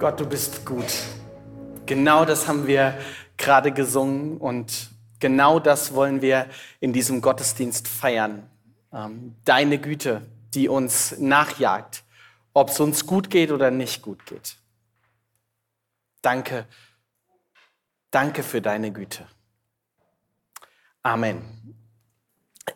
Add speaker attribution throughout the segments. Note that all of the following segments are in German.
Speaker 1: Gott, du bist gut. Genau das haben wir gerade gesungen und genau das wollen wir in diesem Gottesdienst feiern. Ähm, deine Güte, die uns nachjagt, ob es uns gut geht oder nicht gut geht. Danke, danke für deine Güte. Amen.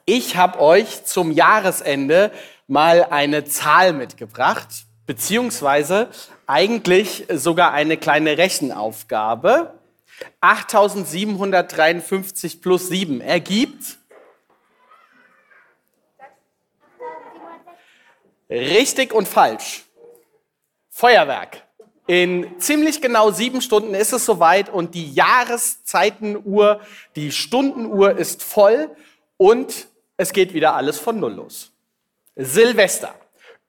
Speaker 1: Ich habe euch zum Jahresende mal eine Zahl mitgebracht, beziehungsweise eigentlich sogar eine kleine Rechenaufgabe. 8753 plus 7 ergibt richtig und falsch. Feuerwerk. In ziemlich genau sieben Stunden ist es soweit und die Jahreszeitenuhr, die Stundenuhr ist voll und es geht wieder alles von Null los. Silvester.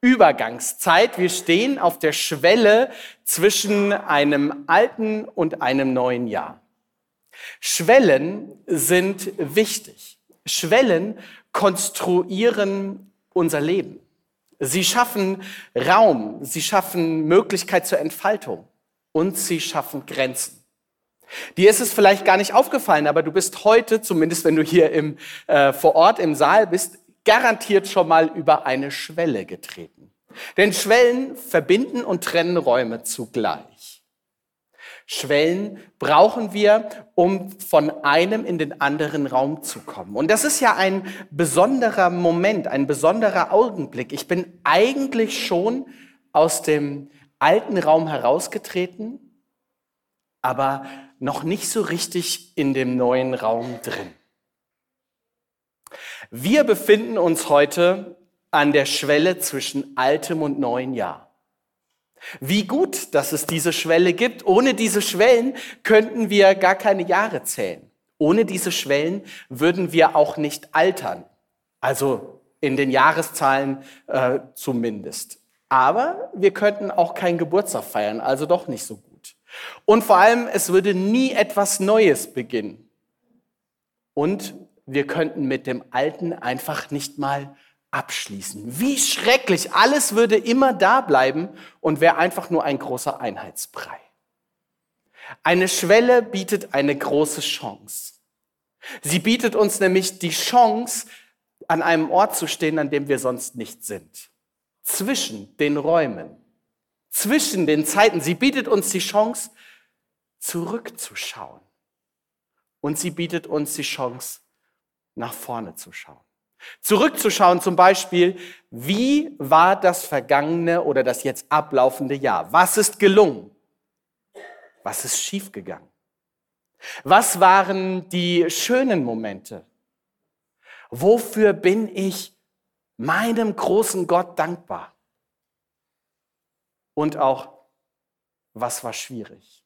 Speaker 1: Übergangszeit. Wir stehen auf der Schwelle zwischen einem alten und einem neuen Jahr. Schwellen sind wichtig. Schwellen konstruieren unser Leben. Sie schaffen Raum, sie schaffen Möglichkeit zur Entfaltung und sie schaffen Grenzen. Dir ist es vielleicht gar nicht aufgefallen, aber du bist heute, zumindest wenn du hier im, äh, vor Ort im Saal bist, garantiert schon mal über eine Schwelle getreten. Denn Schwellen verbinden und trennen Räume zugleich. Schwellen brauchen wir, um von einem in den anderen Raum zu kommen. Und das ist ja ein besonderer Moment, ein besonderer Augenblick. Ich bin eigentlich schon aus dem alten Raum herausgetreten, aber noch nicht so richtig in dem neuen Raum drin. Wir befinden uns heute an der Schwelle zwischen altem und neuen Jahr. Wie gut, dass es diese Schwelle gibt. Ohne diese Schwellen könnten wir gar keine Jahre zählen. Ohne diese Schwellen würden wir auch nicht altern. Also in den Jahreszahlen äh, zumindest. Aber wir könnten auch keinen Geburtstag feiern, also doch nicht so gut. Und vor allem, es würde nie etwas Neues beginnen. Und wir könnten mit dem Alten einfach nicht mal abschließen. Wie schrecklich. Alles würde immer da bleiben und wäre einfach nur ein großer Einheitsbrei. Eine Schwelle bietet eine große Chance. Sie bietet uns nämlich die Chance, an einem Ort zu stehen, an dem wir sonst nicht sind. Zwischen den Räumen, zwischen den Zeiten. Sie bietet uns die Chance, zurückzuschauen. Und sie bietet uns die Chance, nach vorne zu schauen. Zurückzuschauen zum Beispiel, wie war das vergangene oder das jetzt ablaufende Jahr? Was ist gelungen? Was ist schiefgegangen? Was waren die schönen Momente? Wofür bin ich meinem großen Gott dankbar? Und auch, was war schwierig?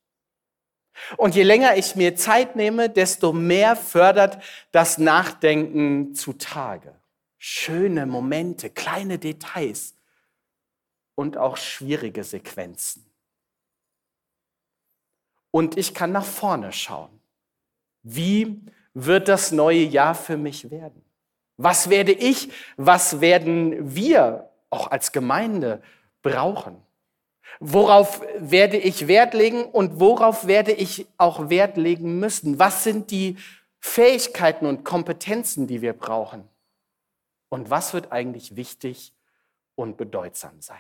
Speaker 1: Und je länger ich mir Zeit nehme, desto mehr fördert das Nachdenken zutage. Schöne Momente, kleine Details und auch schwierige Sequenzen. Und ich kann nach vorne schauen. Wie wird das neue Jahr für mich werden? Was werde ich, was werden wir auch als Gemeinde brauchen? Worauf werde ich Wert legen und worauf werde ich auch Wert legen müssen? Was sind die Fähigkeiten und Kompetenzen, die wir brauchen? Und was wird eigentlich wichtig und bedeutsam sein?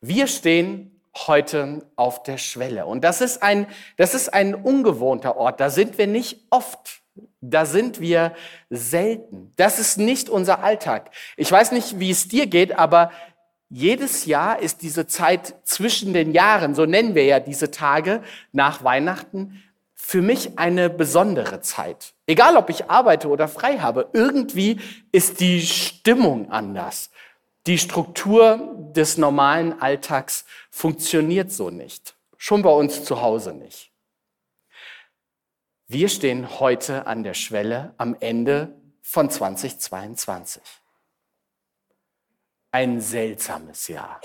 Speaker 1: Wir stehen heute auf der Schwelle und das ist ein, das ist ein ungewohnter Ort. Da sind wir nicht oft. Da sind wir selten. Das ist nicht unser Alltag. Ich weiß nicht, wie es dir geht, aber jedes Jahr ist diese Zeit zwischen den Jahren, so nennen wir ja diese Tage nach Weihnachten, für mich eine besondere Zeit. Egal, ob ich arbeite oder frei habe, irgendwie ist die Stimmung anders. Die Struktur des normalen Alltags funktioniert so nicht. Schon bei uns zu Hause nicht. Wir stehen heute an der Schwelle am Ende von 2022 ein seltsames Jahr.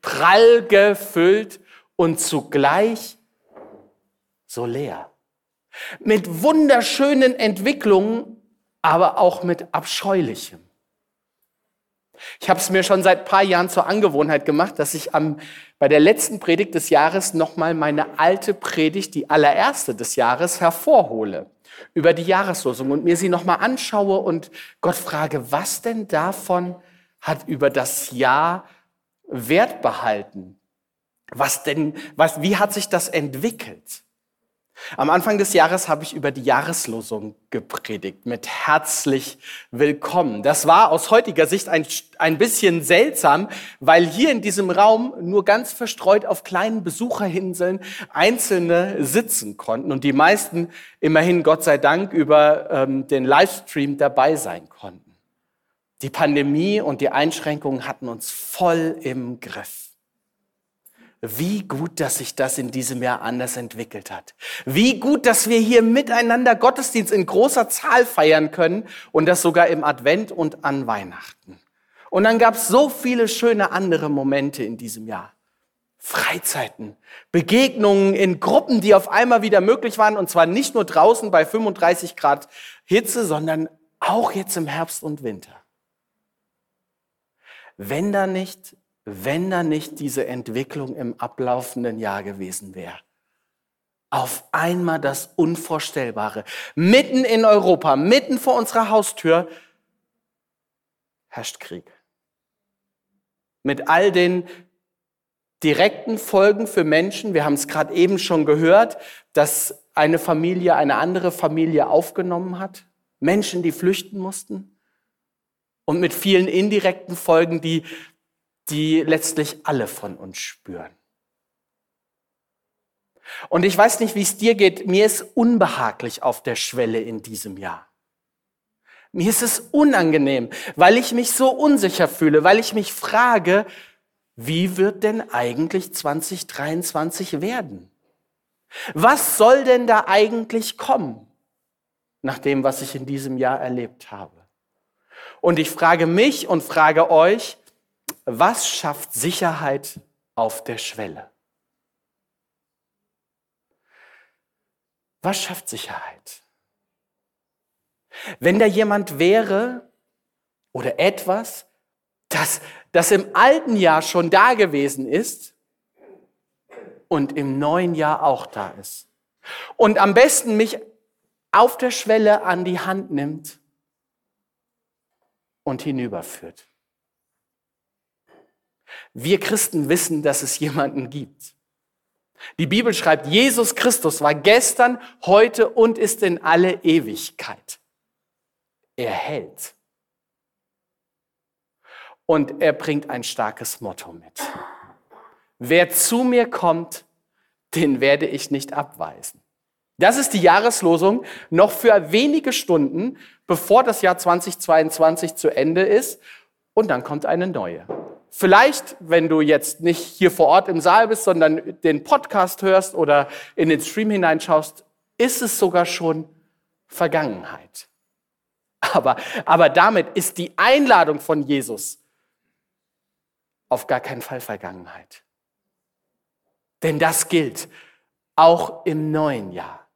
Speaker 1: Prall gefüllt und zugleich so leer. Mit wunderschönen Entwicklungen, aber auch mit abscheulichem. Ich habe es mir schon seit ein paar Jahren zur Angewohnheit gemacht, dass ich am, bei der letzten Predigt des Jahres nochmal meine alte Predigt, die allererste des Jahres, hervorhole über die Jahreslosung und mir sie nochmal anschaue und Gott frage, was denn davon hat über das Jahr Wert behalten? Was denn, was, wie hat sich das entwickelt? Am Anfang des Jahres habe ich über die Jahreslosung gepredigt mit herzlich willkommen. Das war aus heutiger Sicht ein, ein bisschen seltsam, weil hier in diesem Raum nur ganz verstreut auf kleinen Besucherhinseln Einzelne sitzen konnten und die meisten immerhin Gott sei Dank über ähm, den Livestream dabei sein konnten. Die Pandemie und die Einschränkungen hatten uns voll im Griff wie gut, dass sich das in diesem Jahr anders entwickelt hat. Wie gut, dass wir hier miteinander Gottesdienst in großer Zahl feiern können und das sogar im Advent und an Weihnachten. Und dann gab es so viele schöne andere Momente in diesem Jahr. Freizeiten, Begegnungen in Gruppen, die auf einmal wieder möglich waren und zwar nicht nur draußen bei 35 Grad Hitze, sondern auch jetzt im Herbst und Winter. Wenn da nicht wenn da nicht diese Entwicklung im ablaufenden Jahr gewesen wäre. Auf einmal das Unvorstellbare. Mitten in Europa, mitten vor unserer Haustür herrscht Krieg. Mit all den direkten Folgen für Menschen. Wir haben es gerade eben schon gehört, dass eine Familie eine andere Familie aufgenommen hat. Menschen, die flüchten mussten. Und mit vielen indirekten Folgen, die die letztlich alle von uns spüren. Und ich weiß nicht, wie es dir geht. Mir ist unbehaglich auf der Schwelle in diesem Jahr. Mir ist es unangenehm, weil ich mich so unsicher fühle, weil ich mich frage, wie wird denn eigentlich 2023 werden? Was soll denn da eigentlich kommen, nach dem, was ich in diesem Jahr erlebt habe? Und ich frage mich und frage euch, was schafft Sicherheit auf der Schwelle? Was schafft Sicherheit? Wenn da jemand wäre oder etwas, das, das im alten Jahr schon da gewesen ist und im neuen Jahr auch da ist. Und am besten mich auf der Schwelle an die Hand nimmt und hinüberführt. Wir Christen wissen, dass es jemanden gibt. Die Bibel schreibt, Jesus Christus war gestern, heute und ist in alle Ewigkeit. Er hält. Und er bringt ein starkes Motto mit. Wer zu mir kommt, den werde ich nicht abweisen. Das ist die Jahreslosung noch für wenige Stunden, bevor das Jahr 2022 zu Ende ist. Und dann kommt eine neue. Vielleicht, wenn du jetzt nicht hier vor Ort im Saal bist, sondern den Podcast hörst oder in den Stream hineinschaust, ist es sogar schon Vergangenheit. Aber, aber damit ist die Einladung von Jesus auf gar keinen Fall Vergangenheit. Denn das gilt auch im neuen Jahr.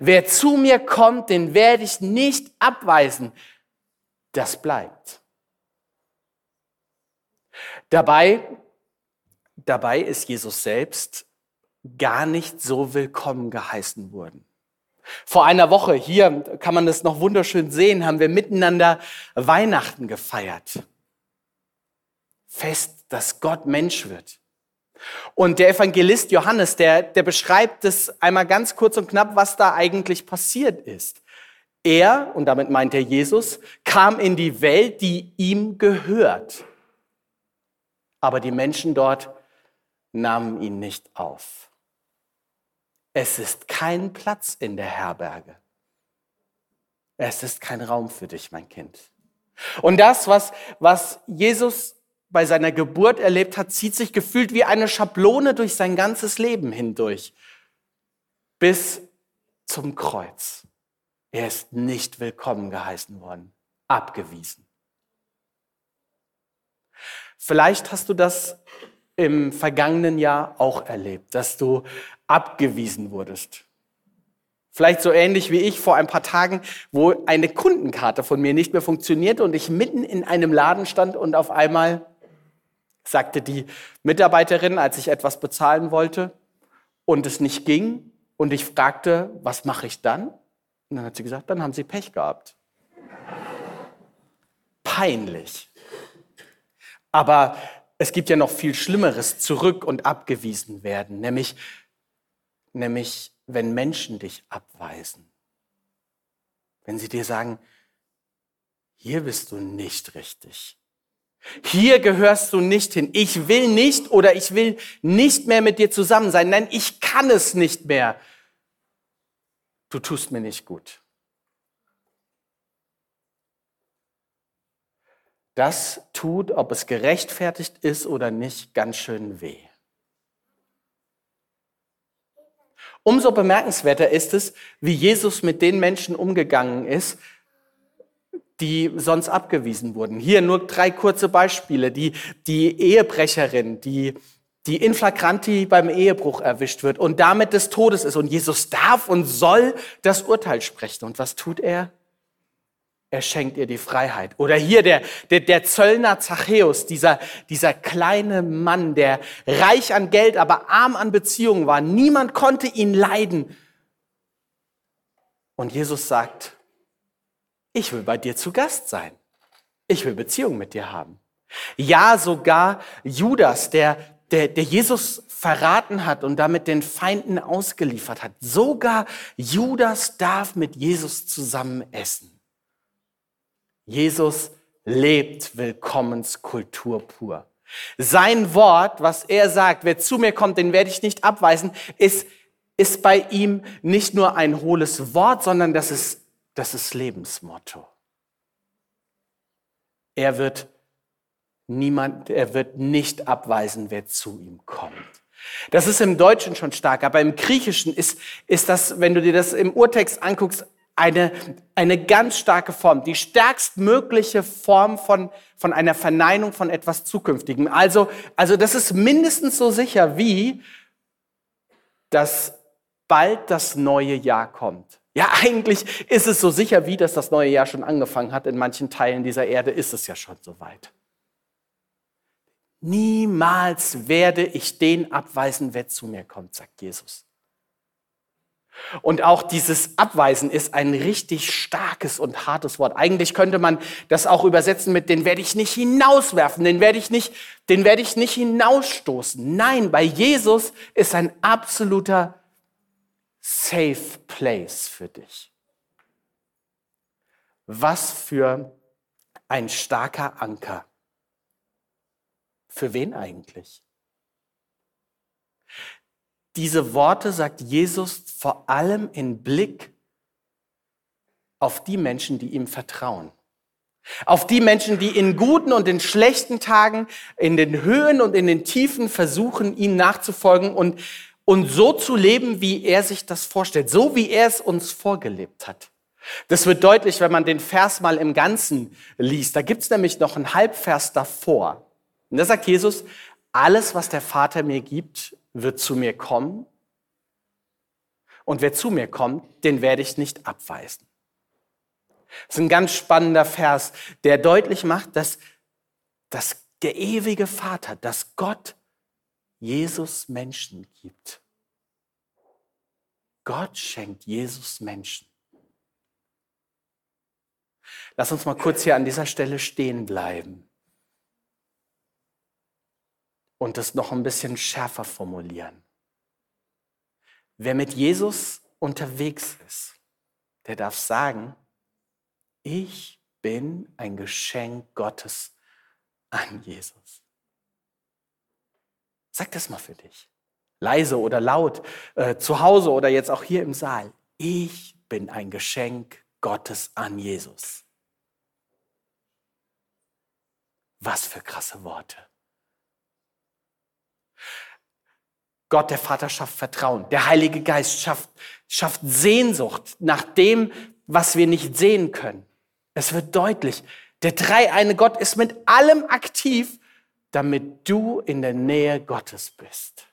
Speaker 1: Wer zu mir kommt, den werde ich nicht abweisen. Das bleibt. Dabei, dabei ist Jesus selbst gar nicht so willkommen geheißen worden. Vor einer Woche, hier kann man das noch wunderschön sehen, haben wir miteinander Weihnachten gefeiert. Fest, dass Gott Mensch wird. Und der Evangelist Johannes, der, der beschreibt es einmal ganz kurz und knapp, was da eigentlich passiert ist. Er, und damit meint er Jesus, kam in die Welt, die ihm gehört aber die Menschen dort nahmen ihn nicht auf. Es ist kein Platz in der Herberge. Es ist kein Raum für dich, mein Kind. Und das, was, was Jesus bei seiner Geburt erlebt hat, zieht sich gefühlt wie eine Schablone durch sein ganzes Leben hindurch. Bis zum Kreuz. Er ist nicht willkommen geheißen worden, abgewiesen. Vielleicht hast du das im vergangenen Jahr auch erlebt, dass du abgewiesen wurdest Vielleicht so ähnlich wie ich vor ein paar Tagen, wo eine Kundenkarte von mir nicht mehr funktionierte und ich mitten in einem Laden stand und auf einmal sagte die Mitarbeiterin, als ich etwas bezahlen wollte und es nicht ging und ich fragte, was mache ich dann? Und dann hat sie gesagt, dann haben Sie Pech gehabt. Peinlich. Aber es gibt ja noch viel Schlimmeres, zurück und abgewiesen werden, nämlich, nämlich wenn Menschen dich abweisen. Wenn sie dir sagen, hier bist du nicht richtig. Hier gehörst du nicht hin. Ich will nicht oder ich will nicht mehr mit dir zusammen sein. Nein, ich kann es nicht mehr. Du tust mir nicht gut. Das tut, ob es gerechtfertigt ist oder nicht, ganz schön weh. Umso bemerkenswerter ist es, wie Jesus mit den Menschen umgegangen ist, die sonst abgewiesen wurden. Hier nur drei kurze Beispiele. Die, die Ehebrecherin, die, die in flagranti beim Ehebruch erwischt wird und damit des Todes ist. Und Jesus darf und soll das Urteil sprechen. Und was tut er? Er schenkt ihr die Freiheit. Oder hier der, der, der Zöllner Zachäus, dieser, dieser kleine Mann, der reich an Geld, aber arm an Beziehungen war. Niemand konnte ihn leiden. Und Jesus sagt, ich will bei dir zu Gast sein. Ich will Beziehung mit dir haben. Ja, sogar Judas, der, der, der Jesus verraten hat und damit den Feinden ausgeliefert hat. Sogar Judas darf mit Jesus zusammen essen. Jesus lebt Willkommenskultur pur. Sein Wort, was er sagt, wer zu mir kommt, den werde ich nicht abweisen, ist, ist bei ihm nicht nur ein hohles Wort, sondern das ist, das ist Lebensmotto. Er wird niemand, er wird nicht abweisen, wer zu ihm kommt. Das ist im Deutschen schon stark, aber im Griechischen ist, ist das, wenn du dir das im Urtext anguckst, eine, eine ganz starke Form, die stärkstmögliche Form von, von einer Verneinung von etwas Zukünftigem. Also, also das ist mindestens so sicher wie, dass bald das neue Jahr kommt. Ja, eigentlich ist es so sicher wie, dass das neue Jahr schon angefangen hat. In manchen Teilen dieser Erde ist es ja schon so weit. Niemals werde ich den abweisen, wer zu mir kommt, sagt Jesus. Und auch dieses Abweisen ist ein richtig starkes und hartes Wort. Eigentlich könnte man das auch übersetzen mit, den werde ich nicht hinauswerfen, den werde ich nicht, den werde ich nicht hinausstoßen. Nein, bei Jesus ist ein absoluter Safe Place für dich. Was für ein starker Anker. Für wen eigentlich? Diese Worte sagt Jesus vor allem in Blick auf die Menschen, die ihm vertrauen. Auf die Menschen, die in guten und in schlechten Tagen, in den Höhen und in den Tiefen versuchen, ihm nachzufolgen und, und so zu leben, wie er sich das vorstellt, so wie er es uns vorgelebt hat. Das wird deutlich, wenn man den Vers mal im Ganzen liest. Da gibt's nämlich noch einen Halbvers davor. Und da sagt Jesus, alles, was der Vater mir gibt, wird zu mir kommen. Und wer zu mir kommt, den werde ich nicht abweisen. Das ist ein ganz spannender Vers, der deutlich macht, dass, dass der ewige Vater, dass Gott Jesus Menschen gibt. Gott schenkt Jesus Menschen. Lass uns mal kurz hier an dieser Stelle stehen bleiben und das noch ein bisschen schärfer formulieren. Wer mit Jesus unterwegs ist, der darf sagen, ich bin ein Geschenk Gottes an Jesus. Sag das mal für dich. Leise oder laut, äh, zu Hause oder jetzt auch hier im Saal. Ich bin ein Geschenk Gottes an Jesus. Was für krasse Worte. Gott, der Vater, schafft Vertrauen. Der Heilige Geist schafft, schafft Sehnsucht nach dem, was wir nicht sehen können. Es wird deutlich, der dreieine Gott ist mit allem aktiv, damit du in der Nähe Gottes bist.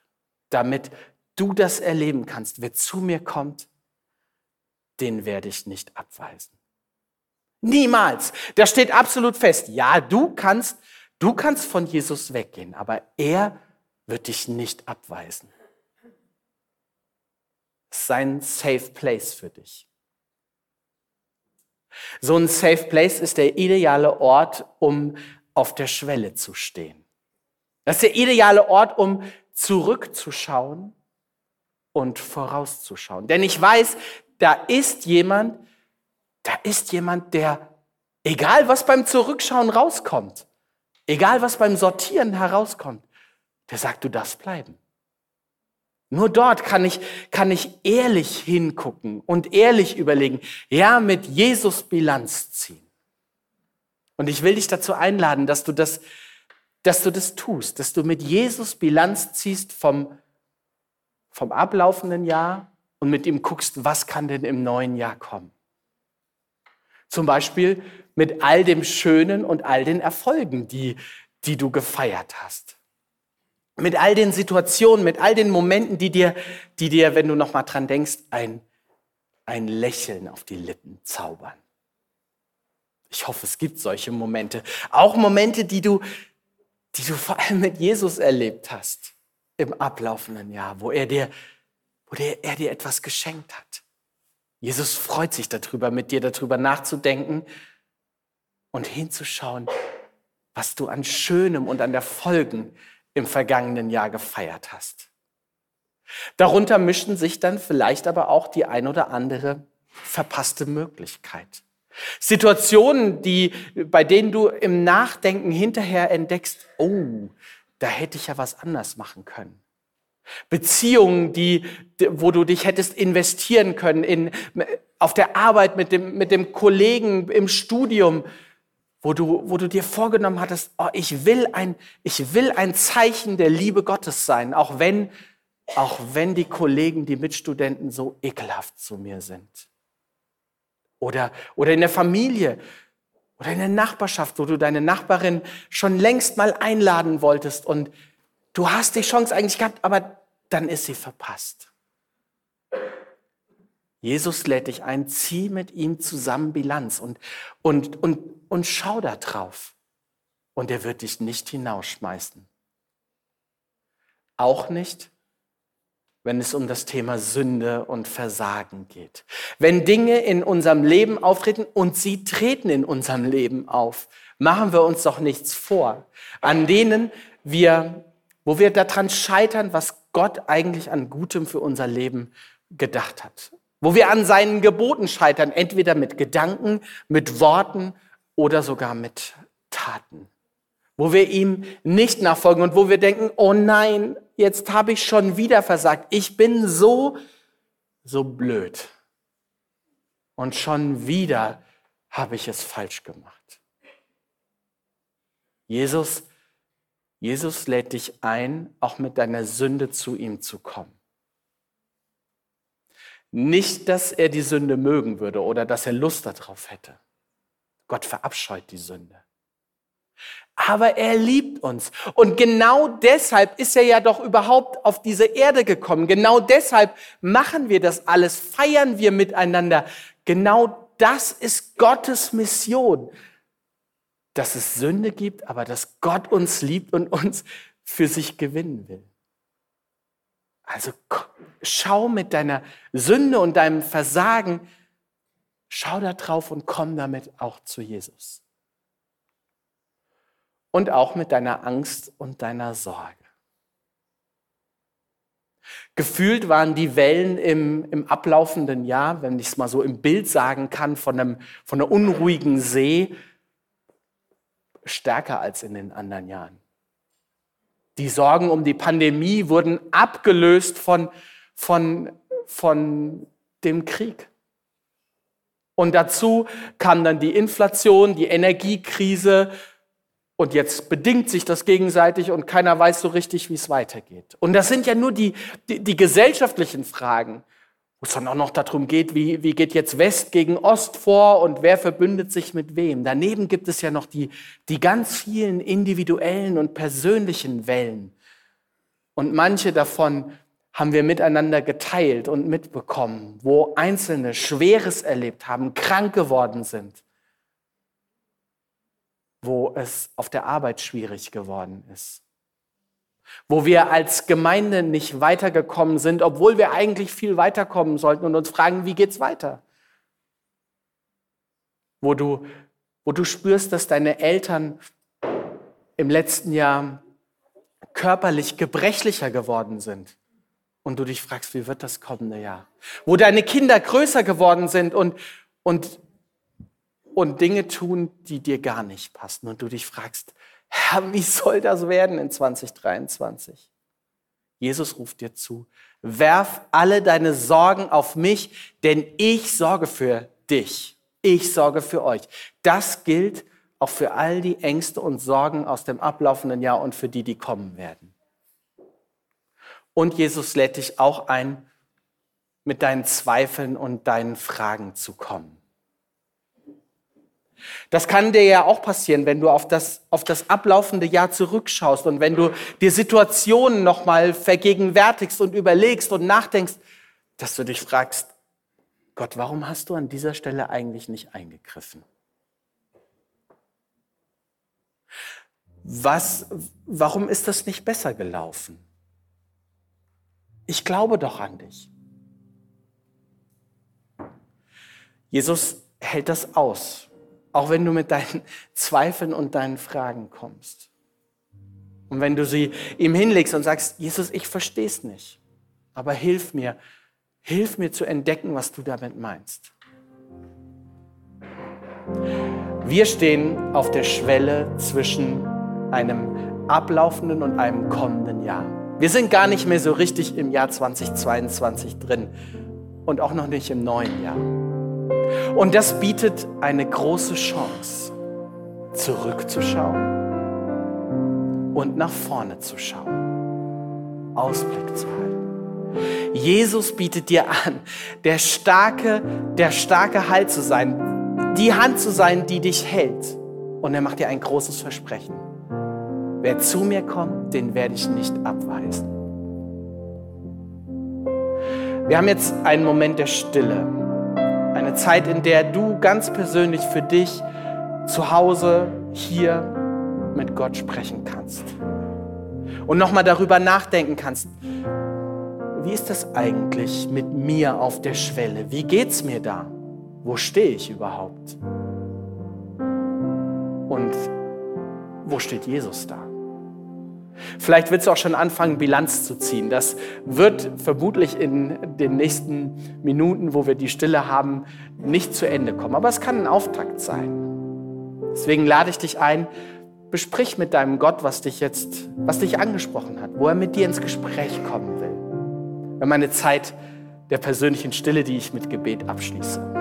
Speaker 1: Damit du das erleben kannst. Wer zu mir kommt, den werde ich nicht abweisen. Niemals. Das steht absolut fest. Ja, du kannst, du kannst von Jesus weggehen, aber er wird dich nicht abweisen. Sein Safe Place für dich. So ein Safe Place ist der ideale Ort, um auf der Schwelle zu stehen. Das ist der ideale Ort, um zurückzuschauen und vorauszuschauen. Denn ich weiß, da ist jemand, da ist jemand, der, egal was beim Zurückschauen rauskommt, egal was beim Sortieren herauskommt, der sagt, du darfst bleiben. Nur dort kann ich, kann ich ehrlich hingucken und ehrlich überlegen, ja, mit Jesus Bilanz ziehen. Und ich will dich dazu einladen, dass du das, dass du das tust, dass du mit Jesus Bilanz ziehst vom, vom ablaufenden Jahr und mit ihm guckst, was kann denn im neuen Jahr kommen. Zum Beispiel mit all dem Schönen und all den Erfolgen, die, die du gefeiert hast. Mit all den Situationen, mit all den Momenten, die dir, die dir, wenn du noch mal dran denkst, ein, ein Lächeln auf die Lippen zaubern. Ich hoffe, es gibt solche Momente. Auch Momente, die du, die du vor allem mit Jesus erlebt hast im ablaufenden Jahr, wo er dir, wo der, er dir etwas geschenkt hat. Jesus freut sich darüber, mit dir darüber nachzudenken und hinzuschauen, was du an Schönem und an Erfolgen im vergangenen Jahr gefeiert hast. Darunter mischen sich dann vielleicht aber auch die ein oder andere verpasste Möglichkeit. Situationen, die, bei denen du im Nachdenken hinterher entdeckst, oh, da hätte ich ja was anders machen können. Beziehungen, die, wo du dich hättest investieren können, in, auf der Arbeit mit dem, mit dem Kollegen im Studium, wo du, wo du dir vorgenommen hattest, oh, ich will ein, ich will ein Zeichen der Liebe Gottes sein, auch wenn, auch wenn die Kollegen, die Mitstudenten so ekelhaft zu mir sind. Oder, oder in der Familie oder in der Nachbarschaft, wo du deine Nachbarin schon längst mal einladen wolltest und du hast die Chance eigentlich gehabt, aber dann ist sie verpasst. Jesus lädt dich ein, zieh mit ihm zusammen Bilanz und, und, und, und schau da drauf. Und er wird dich nicht hinausschmeißen. Auch nicht, wenn es um das Thema Sünde und Versagen geht. Wenn Dinge in unserem Leben auftreten und sie treten in unserem Leben auf, machen wir uns doch nichts vor, an denen wir, wo wir daran scheitern, was Gott eigentlich an Gutem für unser Leben gedacht hat. Wo wir an seinen Geboten scheitern, entweder mit Gedanken, mit Worten oder sogar mit Taten. Wo wir ihm nicht nachfolgen und wo wir denken, oh nein, jetzt habe ich schon wieder versagt. Ich bin so, so blöd. Und schon wieder habe ich es falsch gemacht. Jesus, Jesus lädt dich ein, auch mit deiner Sünde zu ihm zu kommen. Nicht, dass er die Sünde mögen würde oder dass er Lust darauf hätte. Gott verabscheut die Sünde. Aber er liebt uns. Und genau deshalb ist er ja doch überhaupt auf diese Erde gekommen. Genau deshalb machen wir das alles, feiern wir miteinander. Genau das ist Gottes Mission. Dass es Sünde gibt, aber dass Gott uns liebt und uns für sich gewinnen will. Also schau mit deiner Sünde und deinem Versagen, schau da drauf und komm damit auch zu Jesus. Und auch mit deiner Angst und deiner Sorge. Gefühlt waren die Wellen im, im ablaufenden Jahr, wenn ich es mal so im Bild sagen kann, von einem, von einem unruhigen See, stärker als in den anderen Jahren. Die Sorgen um die Pandemie wurden abgelöst von, von, von dem Krieg. Und dazu kam dann die Inflation, die Energiekrise. Und jetzt bedingt sich das gegenseitig und keiner weiß so richtig, wie es weitergeht. Und das sind ja nur die, die, die gesellschaftlichen Fragen wo es dann auch noch darum geht, wie, wie geht jetzt West gegen Ost vor und wer verbündet sich mit wem. Daneben gibt es ja noch die, die ganz vielen individuellen und persönlichen Wellen. Und manche davon haben wir miteinander geteilt und mitbekommen, wo Einzelne Schweres erlebt haben, krank geworden sind, wo es auf der Arbeit schwierig geworden ist, wo wir als Gemeinde nicht weitergekommen sind, obwohl wir eigentlich viel weiterkommen sollten und uns fragen, wie geht's weiter? Wo du, wo du spürst, dass deine Eltern im letzten Jahr körperlich gebrechlicher geworden sind und du dich fragst, wie wird das kommende Jahr? Wo deine Kinder größer geworden sind und, und und Dinge tun, die dir gar nicht passen und du dich fragst, Herr, wie soll das werden in 2023? Jesus ruft dir zu, werf alle deine Sorgen auf mich, denn ich sorge für dich. Ich sorge für euch. Das gilt auch für all die Ängste und Sorgen aus dem ablaufenden Jahr und für die, die kommen werden. Und Jesus lädt dich auch ein, mit deinen Zweifeln und deinen Fragen zu kommen. Das kann dir ja auch passieren, wenn du auf das, auf das ablaufende Jahr zurückschaust und wenn du dir Situationen nochmal vergegenwärtigst und überlegst und nachdenkst, dass du dich fragst, Gott, warum hast du an dieser Stelle eigentlich nicht eingegriffen? Was, warum ist das nicht besser gelaufen? Ich glaube doch an dich. Jesus hält das aus. Auch wenn du mit deinen Zweifeln und deinen Fragen kommst. Und wenn du sie ihm hinlegst und sagst, Jesus, ich verstehe es nicht, aber hilf mir, hilf mir zu entdecken, was du damit meinst. Wir stehen auf der Schwelle zwischen einem ablaufenden und einem kommenden Jahr. Wir sind gar nicht mehr so richtig im Jahr 2022 drin und auch noch nicht im neuen Jahr. Und das bietet eine große Chance, zurückzuschauen und nach vorne zu schauen, Ausblick zu halten. Jesus bietet dir an, der starke, der starke Halt zu sein, die Hand zu sein, die dich hält. Und er macht dir ein großes Versprechen. Wer zu mir kommt, den werde ich nicht abweisen. Wir haben jetzt einen Moment der Stille. Eine Zeit, in der du ganz persönlich für dich zu Hause hier mit Gott sprechen kannst. Und nochmal darüber nachdenken kannst, wie ist das eigentlich mit mir auf der Schwelle? Wie geht's mir da? Wo stehe ich überhaupt? Und wo steht Jesus da? Vielleicht willst du auch schon anfangen, Bilanz zu ziehen. Das wird vermutlich in den nächsten Minuten, wo wir die Stille haben, nicht zu Ende kommen. Aber es kann ein Auftakt sein. Deswegen lade ich dich ein, besprich mit deinem Gott, was dich jetzt, was dich angesprochen hat, wo er mit dir ins Gespräch kommen will. Wir haben eine Zeit der persönlichen Stille, die ich mit Gebet abschließe.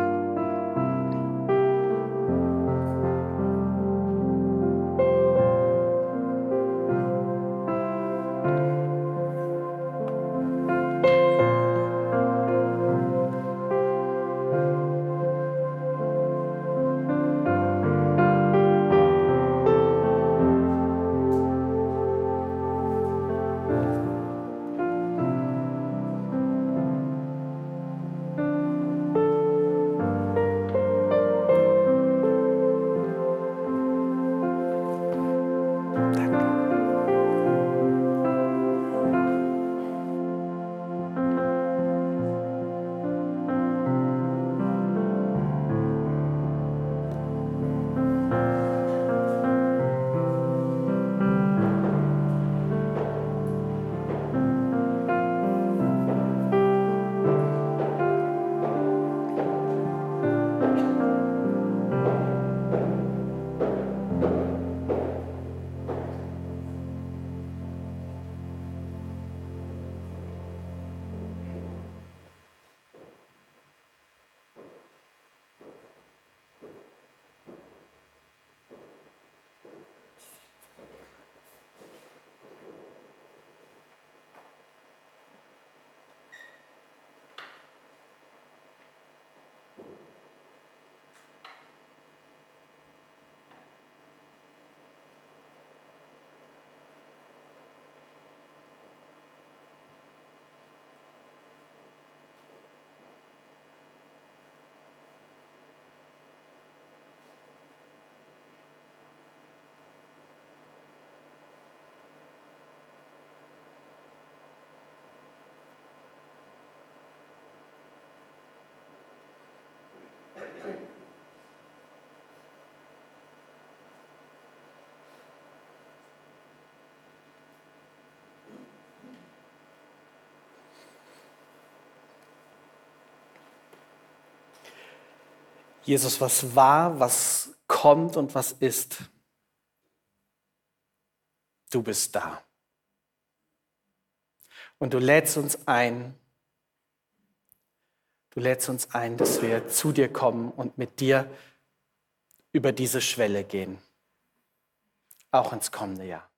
Speaker 1: Jesus, was war, was kommt und was ist. Du bist da. Und du lädst uns ein, du lädst uns ein, dass wir zu dir kommen und mit dir über diese Schwelle gehen, auch ins kommende Jahr.